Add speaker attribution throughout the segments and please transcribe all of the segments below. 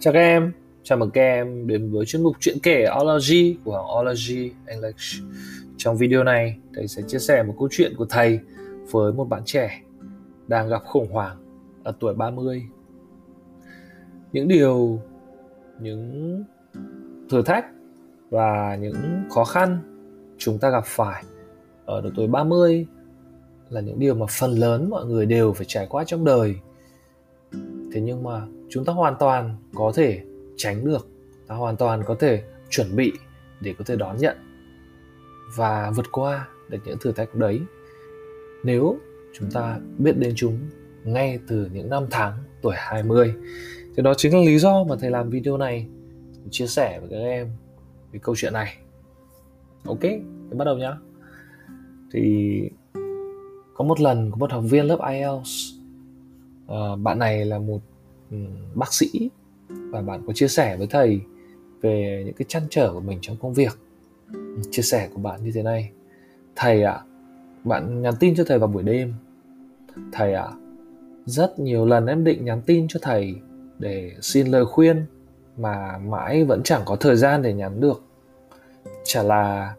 Speaker 1: Chào các em, chào mừng các em đến với chuyên mục chuyện kể Ology của hãng Ology English. Trong video này, thầy sẽ chia sẻ một câu chuyện của thầy với một bạn trẻ đang gặp khủng hoảng ở tuổi 30. Những điều, những thử thách và những khó khăn chúng ta gặp phải ở độ tuổi 30 là những điều mà phần lớn mọi người đều phải trải qua trong đời. Thế nhưng mà chúng ta hoàn toàn có thể tránh được, ta hoàn toàn có thể chuẩn bị để có thể đón nhận và vượt qua được những thử thách đấy. Nếu chúng ta biết đến chúng ngay từ những năm tháng tuổi 20 thì đó chính là lý do mà thầy làm video này. Chia sẻ với các em về câu chuyện này. Ok, thì bắt đầu nhá. Thì có một lần có một học viên lớp IELTS à, bạn này là một ừ, bác sĩ và bạn có chia sẻ với thầy về những cái chăn trở của mình trong công việc. Chia sẻ của bạn như thế này. Thầy ạ à, bạn nhắn tin cho thầy vào buổi đêm. Thầy ạ à, rất nhiều lần em định nhắn tin cho thầy để xin lời khuyên mà mãi vẫn chẳng có thời gian để nhắn được. Chả là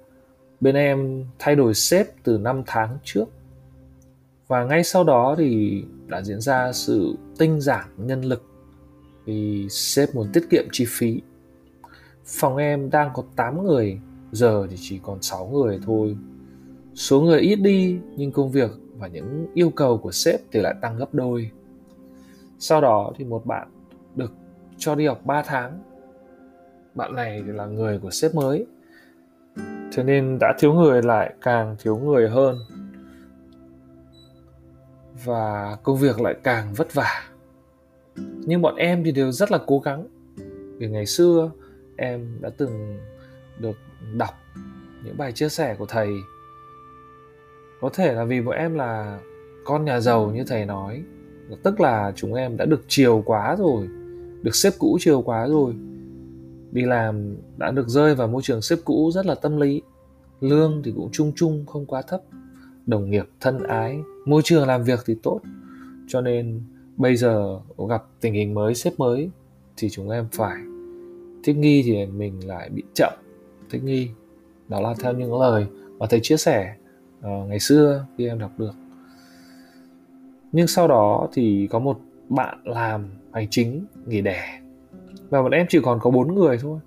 Speaker 1: bên em thay đổi sếp từ năm tháng trước và ngay sau đó thì đã diễn ra sự tinh giản nhân lực vì sếp muốn tiết kiệm chi phí. Phòng em đang có 8 người, giờ thì chỉ còn 6 người thôi. Số người ít đi nhưng công việc và những yêu cầu của sếp thì lại tăng gấp đôi. Sau đó thì một bạn được cho đi học 3 tháng. Bạn này thì là người của sếp mới. Thế nên đã thiếu người lại càng thiếu người hơn. Và công việc lại càng vất vả. Nhưng bọn em thì đều rất là cố gắng. Vì ngày xưa, em đã từng được đọc những bài chia sẻ của thầy. Có thể là vì bọn em là con nhà giàu như thầy nói. Tức là chúng em đã được chiều quá rồi, được xếp cũ chiều quá rồi. Đi làm đã được rơi vào môi trường xếp cũ rất là tâm lý. Lương thì cũng chung chung không quá thấp đồng nghiệp thân ái môi trường làm việc thì tốt. Cho nên bây giờ gặp tình hình mới sếp mới thì chúng em phải thích nghi thì mình lại bị chậm thích nghi. Đó là theo những lời mà thầy chia sẻ uh, ngày xưa khi em đọc được. Nhưng sau đó thì có một bạn làm hành chính nghỉ đẻ. Và bọn em chỉ còn có bốn người thôi.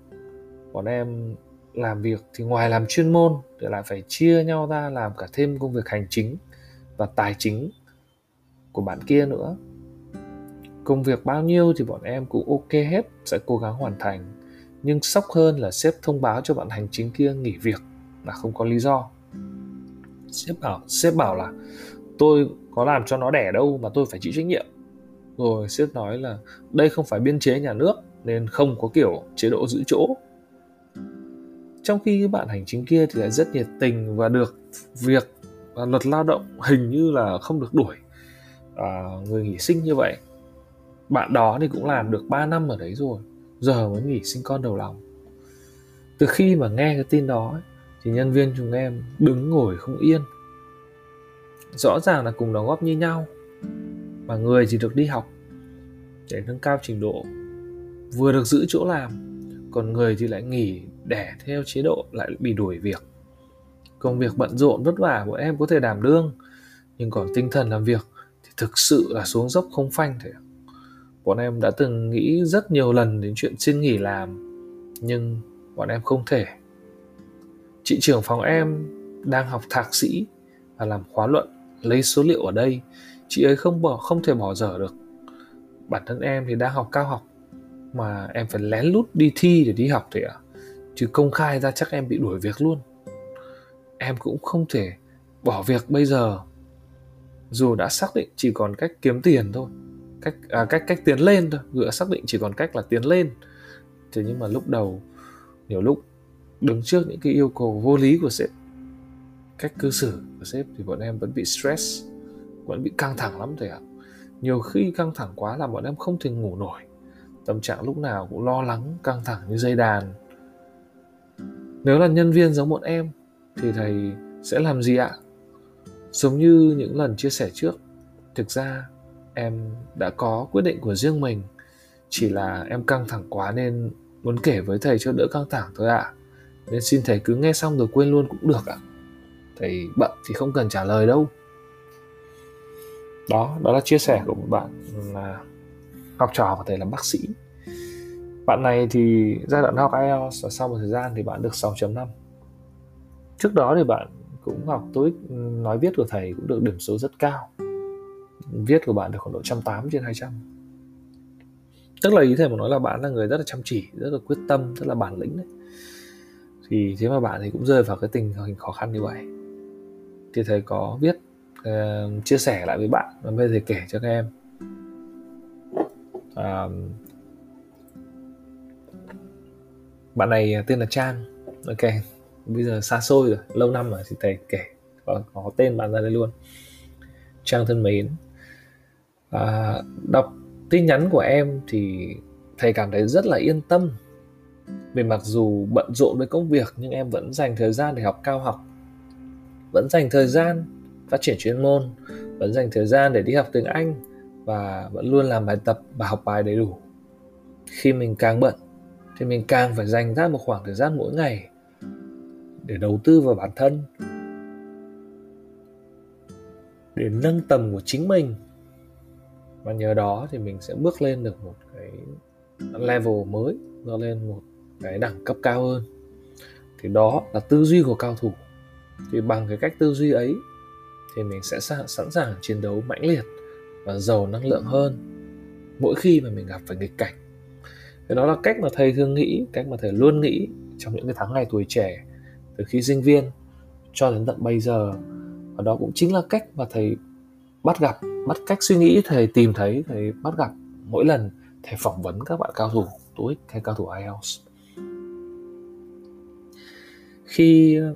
Speaker 1: Bọn em làm việc thì ngoài làm chuyên môn thì lại phải chia nhau ra làm cả thêm công việc hành chính và tài chính của bạn kia nữa. Công việc bao nhiêu thì bọn em cũng ok hết, sẽ cố gắng hoàn thành. Nhưng sốc hơn là sếp thông báo cho bạn hành chính kia nghỉ việc là không có lý do. Sếp bảo sếp bảo là tôi có làm cho nó đẻ đâu mà tôi phải chịu trách nhiệm. Rồi sếp nói là đây không phải biên chế nhà nước nên không có kiểu chế độ giữ chỗ trong khi bạn hành chính kia thì lại rất nhiệt tình và được việc và luật lao động hình như là không được đuổi. À, người nghỉ sinh như vậy bạn đó thì cũng làm được 3 năm ở đấy rồi giờ mới nghỉ sinh con đầu lòng. Từ khi mà nghe cái tin đó thì nhân viên chúng em đứng ngồi không yên. Rõ ràng là cùng đóng góp như nhau mà người chỉ được đi học để nâng cao trình độ vừa được giữ chỗ làm còn người thì lại nghỉ để theo chế độ lại bị đuổi việc. Công việc bận rộn vất vả của em có thể đảm đương, nhưng còn tinh thần làm việc thì thực sự là xuống dốc không phanh thế. Bọn em đã từng nghĩ rất nhiều lần đến chuyện xin nghỉ làm, nhưng bọn em không thể. Chị trưởng phòng em đang học thạc sĩ và làm khóa luận, lấy số liệu ở đây. Chị ấy không bỏ, không thể bỏ dở được. Bản thân em thì đang học cao học, mà em phải lén lút đi thi để đi học thì ạ. à? Chứ công khai ra chắc em bị đuổi việc luôn. Em cũng không thể bỏ việc bây giờ. Dù đã xác định chỉ còn cách kiếm tiền thôi. Cách à, cách cách tiến lên thôi. Vừa xác định chỉ còn cách là tiến lên. Thế nhưng mà lúc đầu nhiều lúc đứng trước những cái yêu cầu vô lý của sếp cách cư xử của sếp thì bọn em vẫn bị stress vẫn bị căng thẳng lắm thầy ạ. Nhiều khi căng thẳng quá là bọn em không thể ngủ nổi. Tâm trạng lúc nào cũng lo lắng căng thẳng như dây đàn nếu là nhân viên giống bọn em, thì thầy sẽ làm gì ạ giống như những lần chia sẻ trước, thực ra em đã có quyết định của riêng mình, chỉ là em căng thẳng quá nên muốn kể với thầy cho đỡ căng thẳng thôi ạ à. nên xin thầy cứ nghe xong rồi quên luôn cũng được ạ à. thầy bận thì không cần trả lời đâu đó đó là chia sẻ của một bạn ừ, là học trò của thầy là bác sĩ bạn này thì giai đoạn học IELTS và sau một thời gian thì bạn được 6.5 trước đó thì bạn cũng học TOEIC nói viết của thầy cũng được điểm số rất cao. Viết của bạn được khoảng độ 180 trên 200 tức là ý thầy mà nói là bạn là người rất là chăm chỉ rất là quyết tâm rất là bản lĩnh đấy. Thì thế mà bạn thì cũng rơi vào cái tình hình khó khăn như vậy. Thì thầy có viết uh, chia sẻ lại với bạn và bây giờ thầy kể cho các em. Uh, bạn này à, tên là Trang ok bây giờ xa xôi rồi lâu năm rồi thì thầy kể có, có tên bạn ra đây luôn. Trang thân mến à, đọc tin nhắn của em thì thầy cảm thấy rất là yên tâm. Vì mặc dù bận rộn với công việc nhưng em vẫn dành thời gian để học cao học. Vẫn dành thời gian phát triển chuyên môn vẫn dành thời gian để đi học tiếng anh và vẫn luôn làm bài tập và học bài đầy đủ. Khi mình càng bận thì mình càng phải dành ra một khoảng thời gian mỗi ngày để đầu tư vào bản thân, để nâng tầm của chính mình. Và nhờ đó thì mình sẽ bước lên được một cái level mới, nó lên một cái đẳng cấp cao hơn. Thì đó là tư duy của cao thủ. Thì bằng cái cách tư duy ấy thì mình sẽ sẵn sàng chiến đấu mãnh liệt và giàu năng lượng hơn mỗi khi mà mình gặp phải nghịch cảnh thì đó là cách mà thầy thường nghĩ, cách mà thầy luôn nghĩ trong những cái tháng ngày tuổi trẻ, từ khi sinh viên cho đến tận bây giờ. Và đó cũng chính là cách mà thầy bắt gặp, bắt cách suy nghĩ, thầy tìm thấy, thầy bắt gặp mỗi lần thầy phỏng vấn các bạn cao thủ TOEIC hay cao thủ IELTS khi ờ,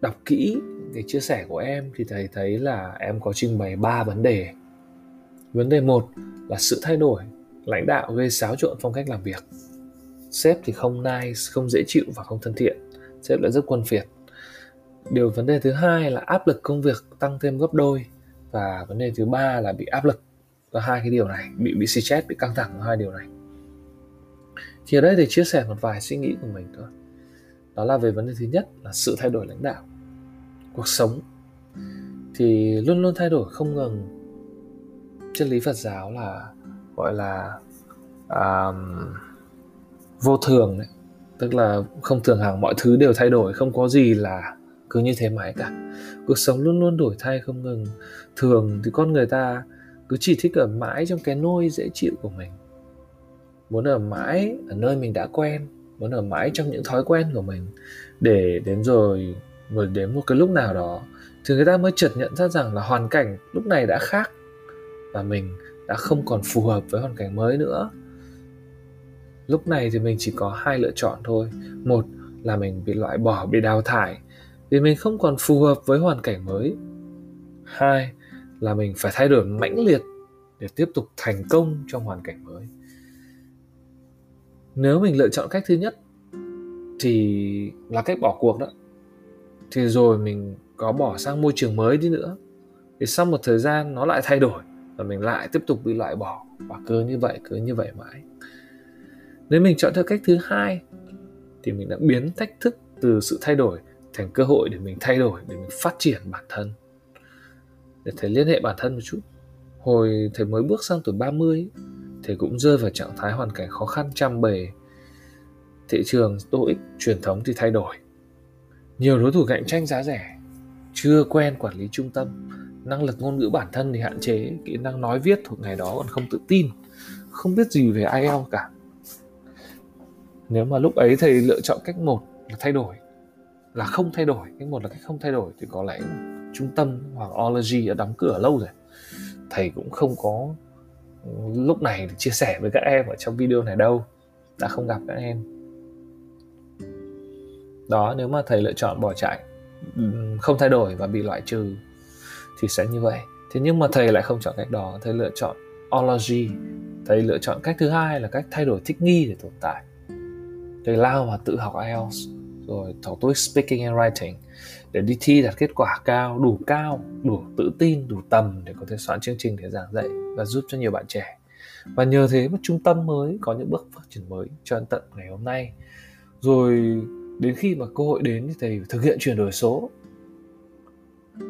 Speaker 1: đọc kỹ cái chia sẻ của em thì thầy thấy là em có trình bày ba vấn đề. Vấn đề một là sự thay đổi lãnh đạo gây xáo trộn phong cách làm việc. Sếp thì không nice, không dễ chịu và không thân thiện. Sếp lại rất quân phiệt. Điều vấn đề thứ hai là áp lực công việc tăng thêm gấp đôi và vấn đề thứ ba là bị áp lực. Và hai cái điều này, bị bị stress, bị căng thẳng, hai điều này. Thì ở đây thì chia sẻ một vài suy nghĩ của mình thôi. Đó là về vấn đề thứ nhất là sự thay đổi lãnh đạo, cuộc sống. Thì luôn luôn thay đổi không ngừng. Chân lý phật giáo là gọi là um, vô thường đấy. Tức là không thường hàng mọi thứ đều thay đổi không có gì là cứ như thế mãi cả. Cuộc sống luôn luôn đổi thay không ngừng. Thường thì con người ta cứ chỉ thích ở mãi trong cái nôi dễ chịu của mình. Muốn ở mãi ở nơi mình đã quen muốn ở mãi trong những thói quen của mình. Để đến rồi rồi đến một cái lúc nào đó thì người ta mới chợt nhận ra rằng là hoàn cảnh lúc này đã khác. Và mình đã không còn phù hợp với hoàn cảnh mới nữa. Lúc này thì mình chỉ có hai lựa chọn thôi. Một là mình bị loại bỏ, bị đào thải, vì mình không còn phù hợp với hoàn cảnh mới. Hai là mình phải thay đổi mãnh liệt để tiếp tục thành công trong hoàn cảnh mới. Nếu mình lựa chọn cách thứ nhất thì là cách bỏ cuộc đó. Thì rồi mình có bỏ sang môi trường mới đi nữa. Thì sau một thời gian nó lại thay đổi và mình lại tiếp tục bị loại bỏ. Và cứ như vậy, cứ như vậy mãi. Nếu mình chọn theo cách thứ hai, thì mình đã biến thách thức từ sự thay đổi thành cơ hội để mình thay đổi, để mình phát triển bản thân. Để thầy liên hệ bản thân một chút. Hồi thầy mới bước sang tuổi 30 thầy cũng rơi vào trạng thái hoàn cảnh khó khăn trăm bề. Thị trường ích truyền thống thì thay đổi. Nhiều đối thủ cạnh tranh giá rẻ, chưa quen quản lý trung tâm năng lực ngôn ngữ bản thân thì hạn chế, kỹ năng nói viết thuộc ngày đó còn không tự tin, không biết gì về IELTS cả. Nếu mà lúc ấy thầy lựa chọn cách một là thay đổi, là không thay đổi, cách một là cách không thay đổi thì có lẽ trung tâm hoặc ology đã đóng cửa lâu rồi. Thầy cũng không có lúc này để chia sẻ với các em ở trong video này đâu, đã không gặp các em. Đó, nếu mà thầy lựa chọn bỏ chạy ừ, không thay đổi và bị loại trừ thì sẽ như vậy. Thế nhưng mà thầy lại không chọn cách đó, thầy lựa chọn ology. Thầy lựa chọn cách thứ hai là cách thay đổi thích nghi để tồn tại. Thầy lao vào tự học IELTS, rồi học TOEIC Speaking and Writing để đi thi đạt kết quả cao, đủ cao, đủ tự tin, đủ tầm để có thể soạn chương trình để giảng dạy và giúp cho nhiều bạn trẻ. Và nhờ thế mà trung tâm mới có những bước phát triển mới cho đến tận ngày hôm nay. Rồi đến khi mà cơ hội đến thì thầy thực hiện chuyển đổi số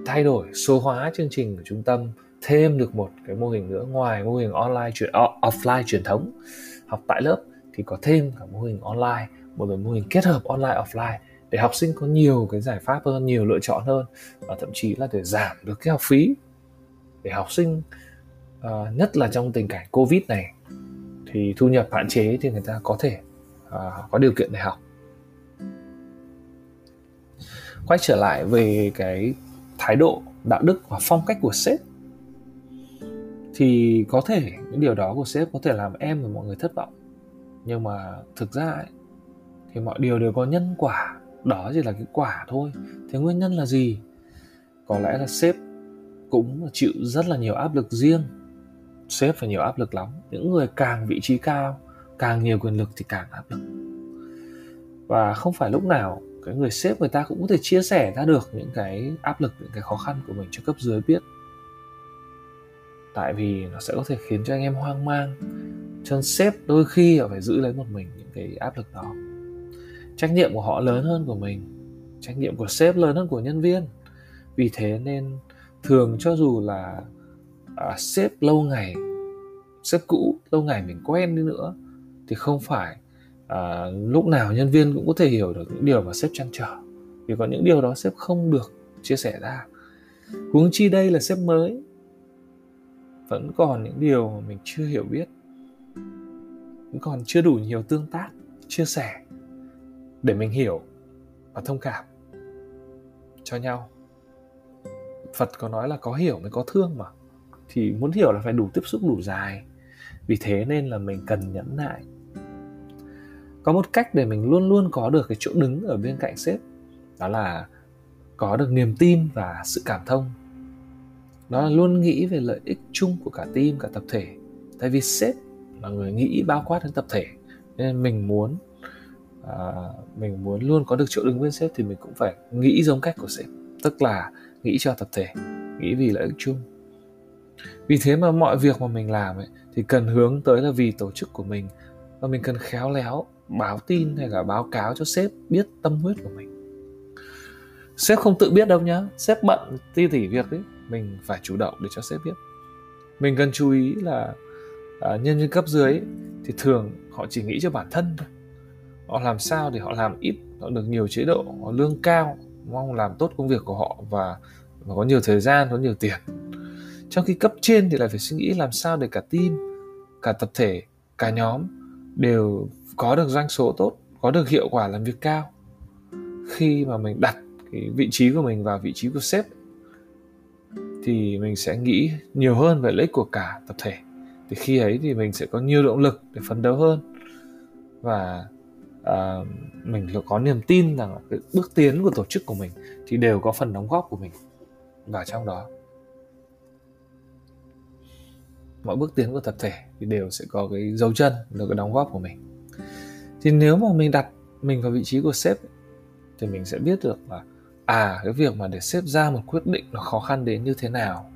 Speaker 1: thay đổi số hóa chương trình của trung tâm thêm được một cái mô hình nữa ngoài mô hình online chuyển offline truyền thống học tại lớp thì có thêm cả mô hình online một mô hình kết hợp online offline để học sinh có nhiều cái giải pháp hơn nhiều lựa chọn hơn và thậm chí là để giảm được cái học phí để học sinh uh, nhất là trong tình cảnh covid này thì thu nhập hạn chế thì người ta có thể uh, có điều kiện để học. Quay trở lại về cái thái độ đạo đức và phong cách của sếp thì có thể những điều đó của sếp có thể làm em và mọi người thất vọng. Nhưng mà thực ra ấy, thì mọi điều đều có nhân quả. Đó chỉ là cái quả thôi. Thế nguyên nhân là gì? Có lẽ là sếp cũng chịu rất là nhiều áp lực riêng. Sếp phải nhiều áp lực lắm. Những người càng vị trí cao càng nhiều quyền lực thì càng áp lực. Và không phải lúc nào cái người sếp người ta cũng có thể chia sẻ ra được những cái áp lực những cái khó khăn của mình cho cấp dưới biết. Tại vì nó sẽ có thể khiến cho anh em hoang mang. Cho nên sếp đôi khi phải giữ lấy một mình những cái áp lực đó. Trách nhiệm của họ lớn hơn của mình trách nhiệm của sếp lớn hơn của nhân viên. Vì thế nên thường cho dù là à, sếp lâu ngày sếp cũ lâu ngày mình quen đi nữa thì không phải à, lúc nào nhân viên cũng có thể hiểu được những điều mà sếp chăn trở. Vì có những điều đó sếp không được chia sẻ ra. Huống chi đây là sếp mới. Vẫn còn những điều mà mình chưa hiểu biết. Vẫn còn chưa đủ nhiều tương tác chia sẻ để mình hiểu và thông cảm cho nhau. Phật có nói là có hiểu mới có thương mà. Thì muốn hiểu là phải đủ tiếp xúc đủ dài. Vì thế nên là mình cần nhẫn nại có một cách để mình luôn luôn có được cái chỗ đứng ở bên cạnh sếp. Đó là có được niềm tin và sự cảm thông. Đó là luôn nghĩ về lợi ích chung của cả team cả tập thể. Tại vì sếp là người nghĩ bao quát đến tập thể nên mình muốn à, mình muốn luôn có được chỗ đứng bên sếp thì mình cũng phải nghĩ giống cách của sếp. Tức là nghĩ cho tập thể nghĩ vì lợi ích chung. Vì thế mà mọi việc mà mình làm ấy thì cần hướng tới là vì tổ chức của mình. Và mình cần khéo léo báo tin hay là báo cáo cho sếp biết tâm huyết của mình? Sếp không tự biết đâu nhá. Sếp bận ti tỉ việc ấy mình phải chủ động để cho sếp biết. Mình cần chú ý là à, nhân viên cấp dưới ấy, thì thường họ chỉ nghĩ cho bản thân thôi. Họ làm sao để họ làm ít họ được nhiều chế độ họ lương cao mong làm tốt công việc của họ và, và có nhiều thời gian có nhiều tiền. Trong khi cấp trên thì lại phải suy nghĩ làm sao để cả team cả tập thể cả nhóm đều có được doanh số tốt có được hiệu quả làm việc cao. Khi mà mình đặt cái vị trí của mình vào vị trí của sếp thì mình sẽ nghĩ nhiều hơn về lợi ích của cả tập thể. Thì khi ấy thì mình sẽ có nhiều động lực để phấn đấu hơn. Và uh, mình có niềm tin rằng cái bước tiến của tổ chức của mình thì đều có phần đóng góp của mình vào trong đó. Mọi bước tiến của tập thể thì đều sẽ có cái dấu chân, được cái đóng góp của mình. Thì nếu mà mình đặt mình vào vị trí của sếp thì mình sẽ biết được là à cái việc mà để sếp ra một quyết định nó khó khăn đến như thế nào,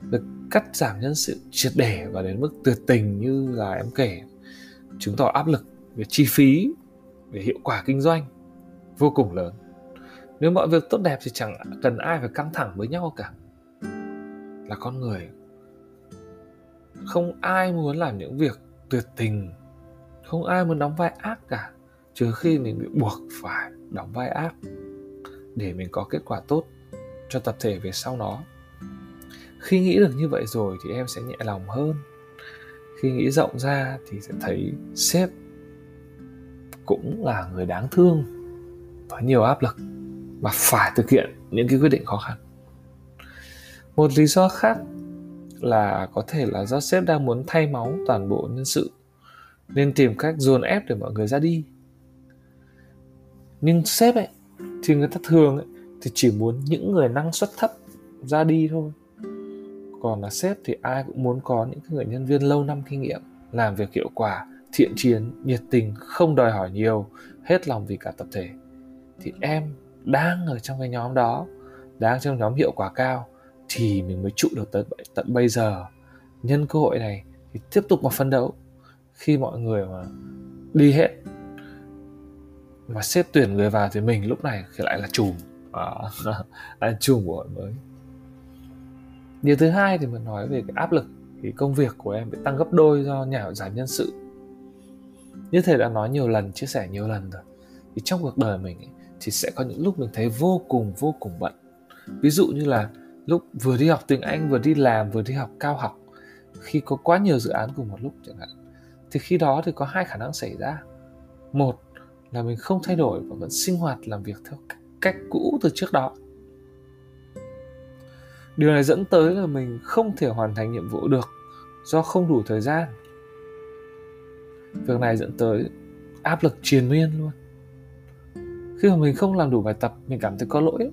Speaker 1: được cắt giảm nhân sự triệt để và đến mức tuyệt tình như là em kể, chứng tỏ áp lực về chi phí, về hiệu quả kinh doanh vô cùng lớn. Nếu mọi việc tốt đẹp thì chẳng cần ai phải căng thẳng với nhau cả. Là con người không ai muốn làm những việc tuyệt tình. Không ai muốn đóng vai ác cả. Trừ khi mình bị buộc phải đóng vai ác để mình có kết quả tốt cho tập thể về sau nó khi nghĩ được như vậy rồi thì em sẽ nhẹ lòng hơn. Khi nghĩ rộng ra thì sẽ thấy sếp cũng là người đáng thương và nhiều áp lực và phải thực hiện những cái quyết định khó khăn. Một lý do khác là có thể là do sếp đang muốn thay máu toàn bộ nhân sự. Nên tìm cách dồn ép để mọi người ra đi. Nhưng sếp ấy thì người ta thường ấy, thì chỉ muốn những người năng suất thấp ra đi thôi. Còn là sếp thì ai cũng muốn có những người nhân viên lâu năm kinh nghiệm làm việc hiệu quả thiện chiến nhiệt tình không đòi hỏi nhiều hết lòng vì cả tập thể. Thì em đang ở trong cái nhóm đó đang trong nhóm hiệu quả cao thì mình mới trụ được tới tận bây giờ nhân cơ hội này thì tiếp tục mà phấn đấu. Khi mọi người mà đi hết mà xếp tuyển người vào thì mình lúc này thì lại là chùm à, là chùm của hội mới. Điều thứ hai thì mình nói về cái áp lực thì công việc của em bị tăng gấp đôi do nhà giảm nhân sự. Như thầy đã nói nhiều lần chia sẻ nhiều lần rồi thì trong cuộc đời mình ấy, thì sẽ có những lúc mình thấy vô cùng vô cùng bận. Ví dụ như là lúc vừa đi học tiếng anh, vừa đi làm, vừa đi học cao học, khi có quá nhiều dự án cùng một lúc chẳng hạn, thì khi đó thì có hai khả năng xảy ra. Một là mình không thay đổi và vẫn sinh hoạt làm việc theo cách cũ từ trước đó. Điều này dẫn tới là mình không thể hoàn thành nhiệm vụ được do không đủ thời gian. Việc này dẫn tới áp lực triền miên luôn. Khi mà mình không làm đủ bài tập, mình cảm thấy có lỗi.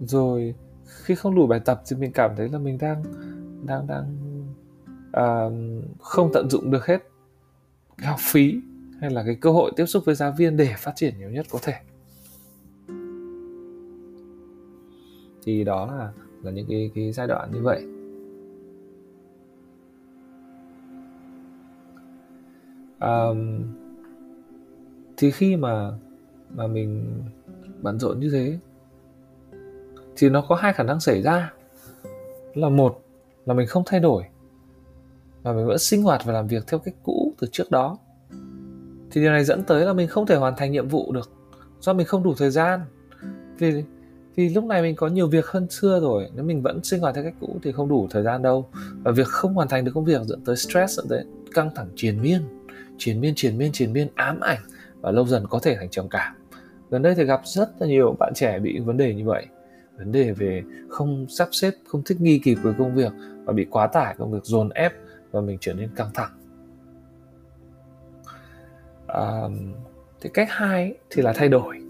Speaker 1: Rồi khi không đủ bài tập thì mình cảm thấy là mình đang đang đang uh, không tận dụng được hết cái học phí hay là cái cơ hội tiếp xúc với giáo viên để phát triển nhiều nhất có thể. Thì đó là là những cái cái giai đoạn như vậy. Um, thì khi mà mà mình bận rộn như thế thì nó có hai khả năng xảy ra. Là một là mình không thay đổi, mà mình vẫn sinh hoạt và làm việc theo cách cũ từ trước đó. Thì điều này dẫn tới là mình không thể hoàn thành nhiệm vụ được do mình không đủ thời gian. Vì vì lúc này mình có nhiều việc hơn xưa rồi, nếu mình vẫn sinh hoạt theo cách cũ thì không đủ thời gian đâu. Và việc không hoàn thành được công việc dẫn tới stress, dẫn tới căng thẳng triền miên. Triền miên triền miên triền miên, ám ảnh và lâu dần có thể thành trầm cảm. Gần đây thì gặp rất là nhiều bạn trẻ bị vấn đề như vậy vấn đề về không sắp xếp không thích nghi kịp với công việc và bị quá tải công việc dồn ép và mình trở nên căng thẳng. À, thì cách hai thì là thay đổi.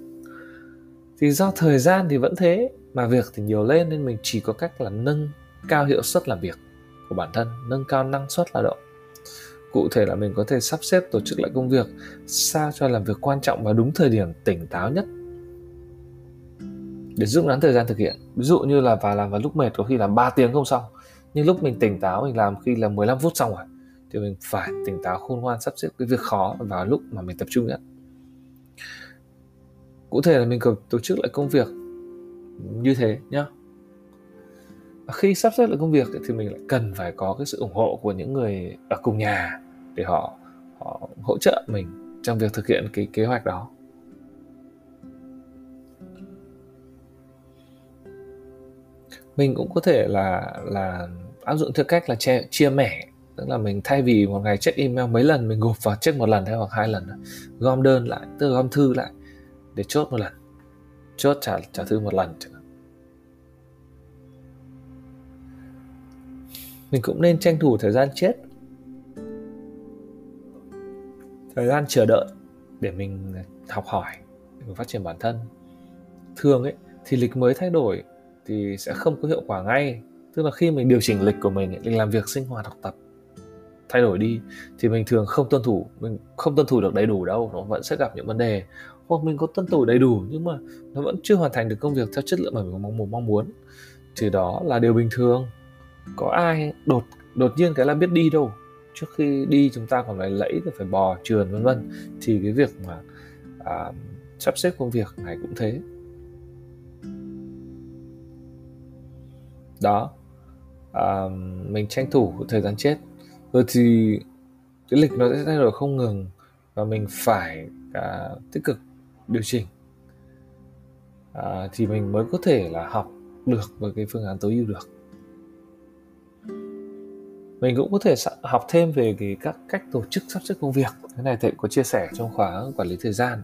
Speaker 1: Thì do thời gian thì vẫn thế mà việc thì nhiều lên nên mình chỉ có cách là nâng cao hiệu suất làm việc của bản thân nâng cao năng suất lao động. Cụ thể là mình có thể sắp xếp tổ chức lại công việc sao cho làm việc quan trọng vào đúng thời điểm tỉnh táo nhất để rút ngắn thời gian thực hiện. Ví dụ như là vào làm vào lúc mệt có khi là 3 tiếng không xong. Nhưng lúc mình tỉnh táo, mình làm khi là 15 phút xong rồi, thì mình phải tỉnh táo khôn ngoan sắp xếp cái việc khó vào lúc mà mình tập trung nhất. Cụ thể là mình cần tổ chức lại công việc như thế nhá. Và khi sắp xếp lại công việc thì mình lại cần phải có cái sự ủng hộ của những người ở cùng nhà để họ họ hỗ trợ mình trong việc thực hiện cái kế hoạch đó. Mình cũng có thể là là áp dụng theo cách là chia, chia mẻ. Tức là mình thay vì một ngày check email mấy lần mình gộp vào check một lần hay hoặc hai lần gom đơn lại tức là gom thư lại để chốt một lần. Chốt trả trả thư một lần mình cũng nên tranh thủ thời gian chết. Thời gian chờ đợi để mình học hỏi để mình phát triển bản thân. Thường ấy thì lịch mới thay đổi thì sẽ không có hiệu quả ngay. Tức là khi mình điều chỉnh lịch của mình mình làm việc sinh hoạt học tập thay đổi đi thì mình thường không tuân thủ mình không tuân thủ được đầy đủ đâu nó vẫn sẽ gặp những vấn đề. Hoặc mình có tuân thủ đầy đủ nhưng mà nó vẫn chưa hoàn thành được công việc theo chất lượng mà mình mong muốn mong muốn thì đó là điều bình thường. Có ai đột đột nhiên cái là biết đi đâu? Trước khi đi chúng ta còn phải lẫy phải bò trườn vân vân. Thì cái việc mà à, sắp xếp công việc này cũng thế. Đó. À, mình tranh thủ thời gian chết. Rồi thì cái lịch nó sẽ thay đổi không ngừng và mình phải à, tích cực điều chỉnh. À, thì mình mới có thể là học được với cái phương án tối ưu được. Mình cũng có thể học thêm về cái các cách tổ chức sắp xếp công việc. Cái này thầy có chia sẻ trong khóa quản lý thời gian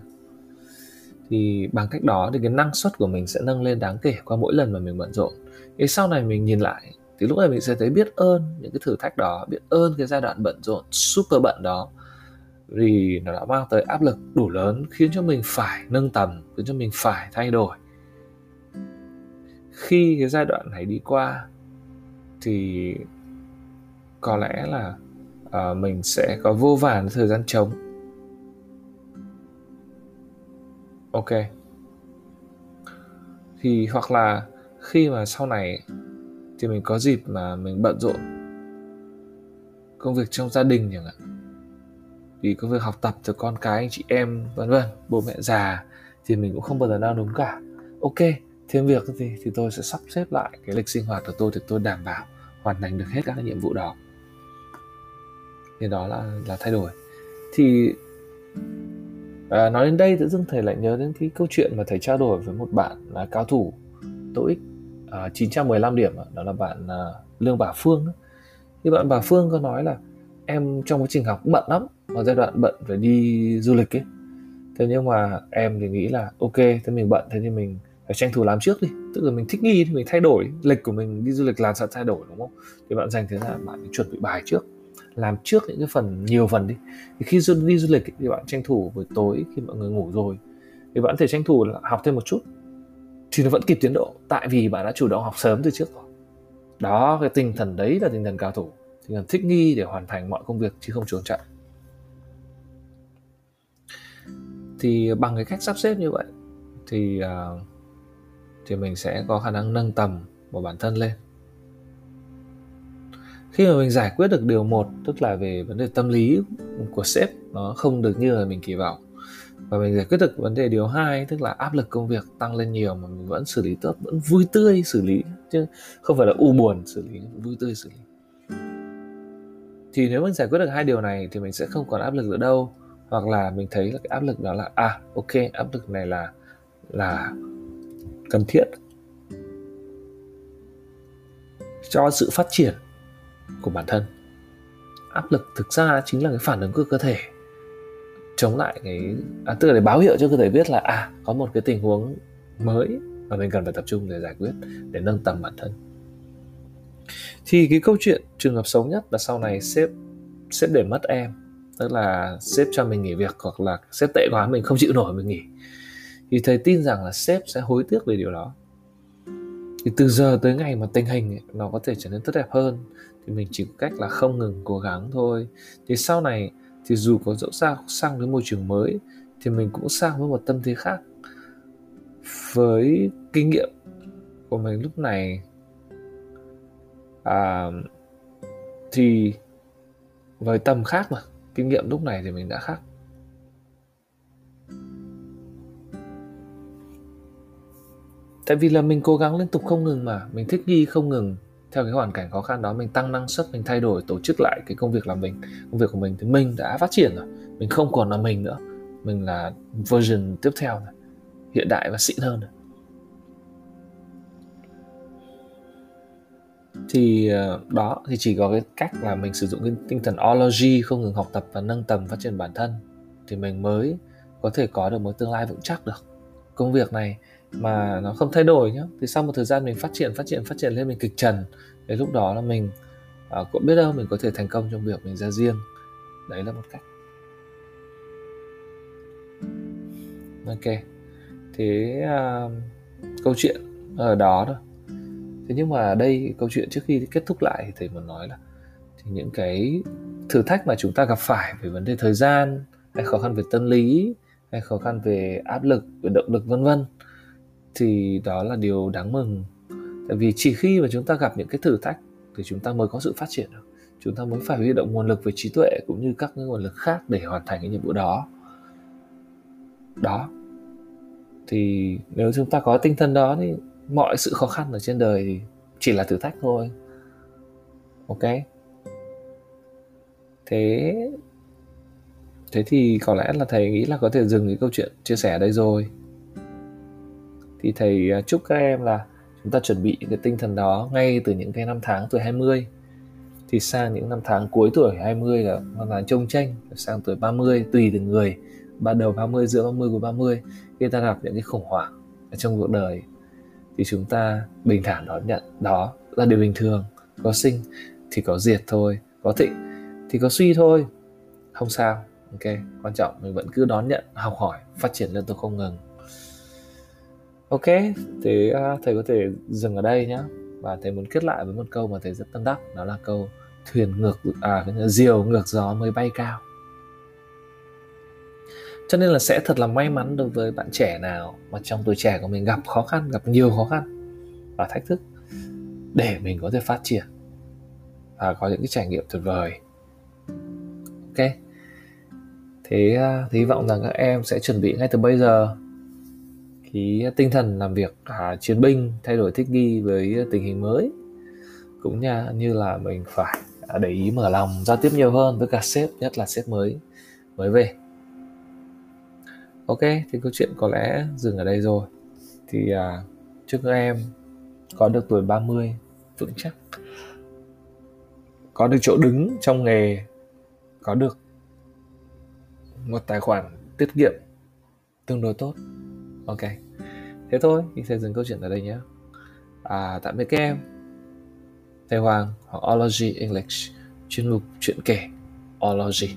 Speaker 1: thì bằng cách đó thì cái năng suất của mình sẽ nâng lên đáng kể qua mỗi lần mà mình bận rộn. Thì sau này mình nhìn lại thì lúc này mình sẽ thấy biết ơn những cái thử thách đó biết ơn cái giai đoạn bận rộn super bận đó. Vì nó đã mang tới áp lực đủ lớn khiến cho mình phải nâng tầm khiến cho mình phải thay đổi. Khi cái giai đoạn này đi qua thì có lẽ là uh, mình sẽ có vô vàn thời gian trống. Ok. Thì hoặc là khi mà sau này thì mình có dịp mà mình bận rộn công việc trong gia đình chẳng hạn. Vì công việc học tập từ con cái, anh chị em, vân vân, bố mẹ già thì mình cũng không bao giờ nào đúng cả. Ok, thêm việc thì thì tôi sẽ sắp xếp lại cái lịch sinh hoạt của tôi để tôi đảm bảo hoàn thành được hết các cái nhiệm vụ đó. Thì đó là là thay đổi. Thì à, nói đến đây tự dưng thầy lại nhớ đến cái câu chuyện mà thầy trao đổi với một bạn là cao thủ TOEIC à, 915 điểm đó là bạn à, Lương Bà Phương thì bạn Bà Phương có nói là em trong quá trình học bận lắm ở giai đoạn bận phải đi du lịch ấy. Thế nhưng mà em thì nghĩ là ok thế mình bận thế thì mình phải tranh thủ làm trước đi. Tức là mình thích nghi thì mình thay đổi lịch của mình đi du lịch làm sao thay đổi đúng không? Thì bạn dành thời gian bạn chuẩn bị bài trước làm trước những cái phần nhiều phần đi. Thì khi đi du lịch thì bạn tranh thủ buổi tối khi mọi người ngủ rồi, thì bạn có thể tranh thủ học thêm một chút. Thì nó vẫn kịp tiến độ, tại vì bạn đã chủ động học sớm từ trước rồi. Đó, cái tinh thần đấy là tinh thần cao thủ, tinh thần thích nghi để hoàn thành mọi công việc chứ không trốn chạy. Thì bằng cái cách sắp xếp như vậy, thì à, thì mình sẽ có khả năng nâng tầm của bản thân lên khi mà mình giải quyết được điều một, tức là về vấn đề tâm lý của sếp, nó không được như là mình kỳ vọng. Và mình giải quyết được vấn đề điều hai, tức là áp lực công việc tăng lên nhiều mà mình vẫn xử lý tốt, vẫn vui tươi xử lý, chứ không phải là u buồn xử lý vui tươi xử lý. Thì nếu mình giải quyết được hai điều này thì mình sẽ không còn áp lực nữa đâu. Hoặc là mình thấy là cái áp lực đó là à ok, áp lực này là là cần thiết. Cho sự phát triển của bản thân. Áp lực thực ra chính là cái phản ứng của cơ thể. Chống lại cái à, tức là để báo hiệu cho cơ thể biết là à có một cái tình huống mới mà mình cần phải tập trung để giải quyết để nâng tầm bản thân. Thì cái câu chuyện trường hợp xấu nhất là sau này sếp sếp để mất em tức là sếp cho mình nghỉ việc hoặc là sếp tệ quá mình không chịu nổi mình nghỉ. Thì thầy tin rằng là sếp sẽ hối tiếc về điều đó thì từ giờ tới ngày mà tình hình nó có thể trở nên tốt đẹp hơn. Thì mình chỉ có cách là không ngừng cố gắng thôi. Thì sau này thì dù có dẫu sao sang cái môi trường mới thì mình cũng sang với một tâm thế khác. Với kinh nghiệm của mình lúc này à, thì với tầm khác mà kinh nghiệm lúc này thì mình đã khác. Tại vì là mình cố gắng liên tục không ngừng mà, mình thích nghi không ngừng. Theo cái hoàn cảnh khó khăn đó, mình tăng năng suất, mình thay đổi, tổ chức lại cái công việc làm mình, công việc của mình thì mình đã phát triển rồi. Mình không còn là mình nữa. Mình là version tiếp theo này hiện đại và xịn hơn rồi. thì ờ, đó, thì chỉ có cái cách là mình sử dụng cái tinh thần ology, không ngừng học tập và nâng tầm phát triển bản thân thì mình mới có thể có được một tương lai vững chắc được. Công việc này mà nó không thay đổi nhá. Thì sau một thời gian mình phát triển phát triển phát triển lên mình kịch trần đến lúc đó là mình à, cũng biết đâu mình có thể thành công trong việc mình ra riêng. Đấy là một cách. Ok. Thế à, câu chuyện ở đó thôi. Thế nhưng mà đây câu chuyện trước khi kết thúc lại thì thầy muốn nói là thì những cái thử thách mà chúng ta gặp phải về vấn đề thời gian hay khó khăn về tâm lý hay khó khăn về áp lực về động lực vân vân thì đó là điều đáng mừng. Tại vì chỉ khi mà chúng ta gặp những cái thử thách thì chúng ta mới có sự phát triển được. Chúng ta mới phải huy động nguồn lực về trí tuệ cũng như các nguồn lực khác để hoàn thành cái nhiệm vụ đó. Đó. Thì nếu chúng ta có tinh thần đó thì mọi sự khó khăn ở trên đời thì chỉ là thử thách thôi. Ok? Thế thế thì có lẽ là thầy nghĩ là có thể dừng cái câu chuyện chia sẻ ở đây rồi thì thầy à, chúc các em là chúng ta chuẩn bị cái tinh thần đó ngay từ những cái năm tháng tuổi 20 thì sang những năm tháng cuối tuổi 20 là hoàn toàn trông tranh sang tuổi 30 tùy từng người bắt đầu 30 giữa 30 của 30 khi ta gặp những cái khủng hoảng ở trong cuộc đời thì chúng ta bình thản đón nhận đó là điều bình thường. Có sinh thì có diệt thôi, có thịnh thì có suy thôi. Không sao, ok, quan trọng mình vẫn cứ đón nhận, học hỏi, phát triển liên tục không ngừng ok thế uh, thầy có thể dừng ở đây nhé và thầy muốn kết lại với một câu mà thầy rất tâm đắc đó là câu thuyền ngược à cái diều ngược gió mới bay cao. Cho nên là sẽ thật là may mắn đối với bạn trẻ nào mà trong tuổi trẻ của mình gặp khó khăn gặp nhiều khó khăn và thách thức để mình có thể phát triển và có những cái trải nghiệm tuyệt vời. Ok? Thế uh, hy vọng rằng các em sẽ chuẩn bị ngay từ bây giờ cái tinh thần làm việc à, chiến binh thay đổi thích nghi với tình hình mới. Cũng như, như là mình phải à, để ý mở lòng giao tiếp nhiều hơn với cả sếp nhất là sếp mới mới về. Ok thì câu chuyện có lẽ dừng ở đây rồi. Thì à, chúc các em có được tuổi 30 vững chắc. Có được chỗ đứng trong nghề có được một tài khoản tiết kiệm tương đối tốt ok. Thế thôi mình sẽ dừng câu chuyện ở đây nhé. À, tạm biệt các em. Thầy hoàng hoặc ology english. Chuyên mục chuyện kể ology.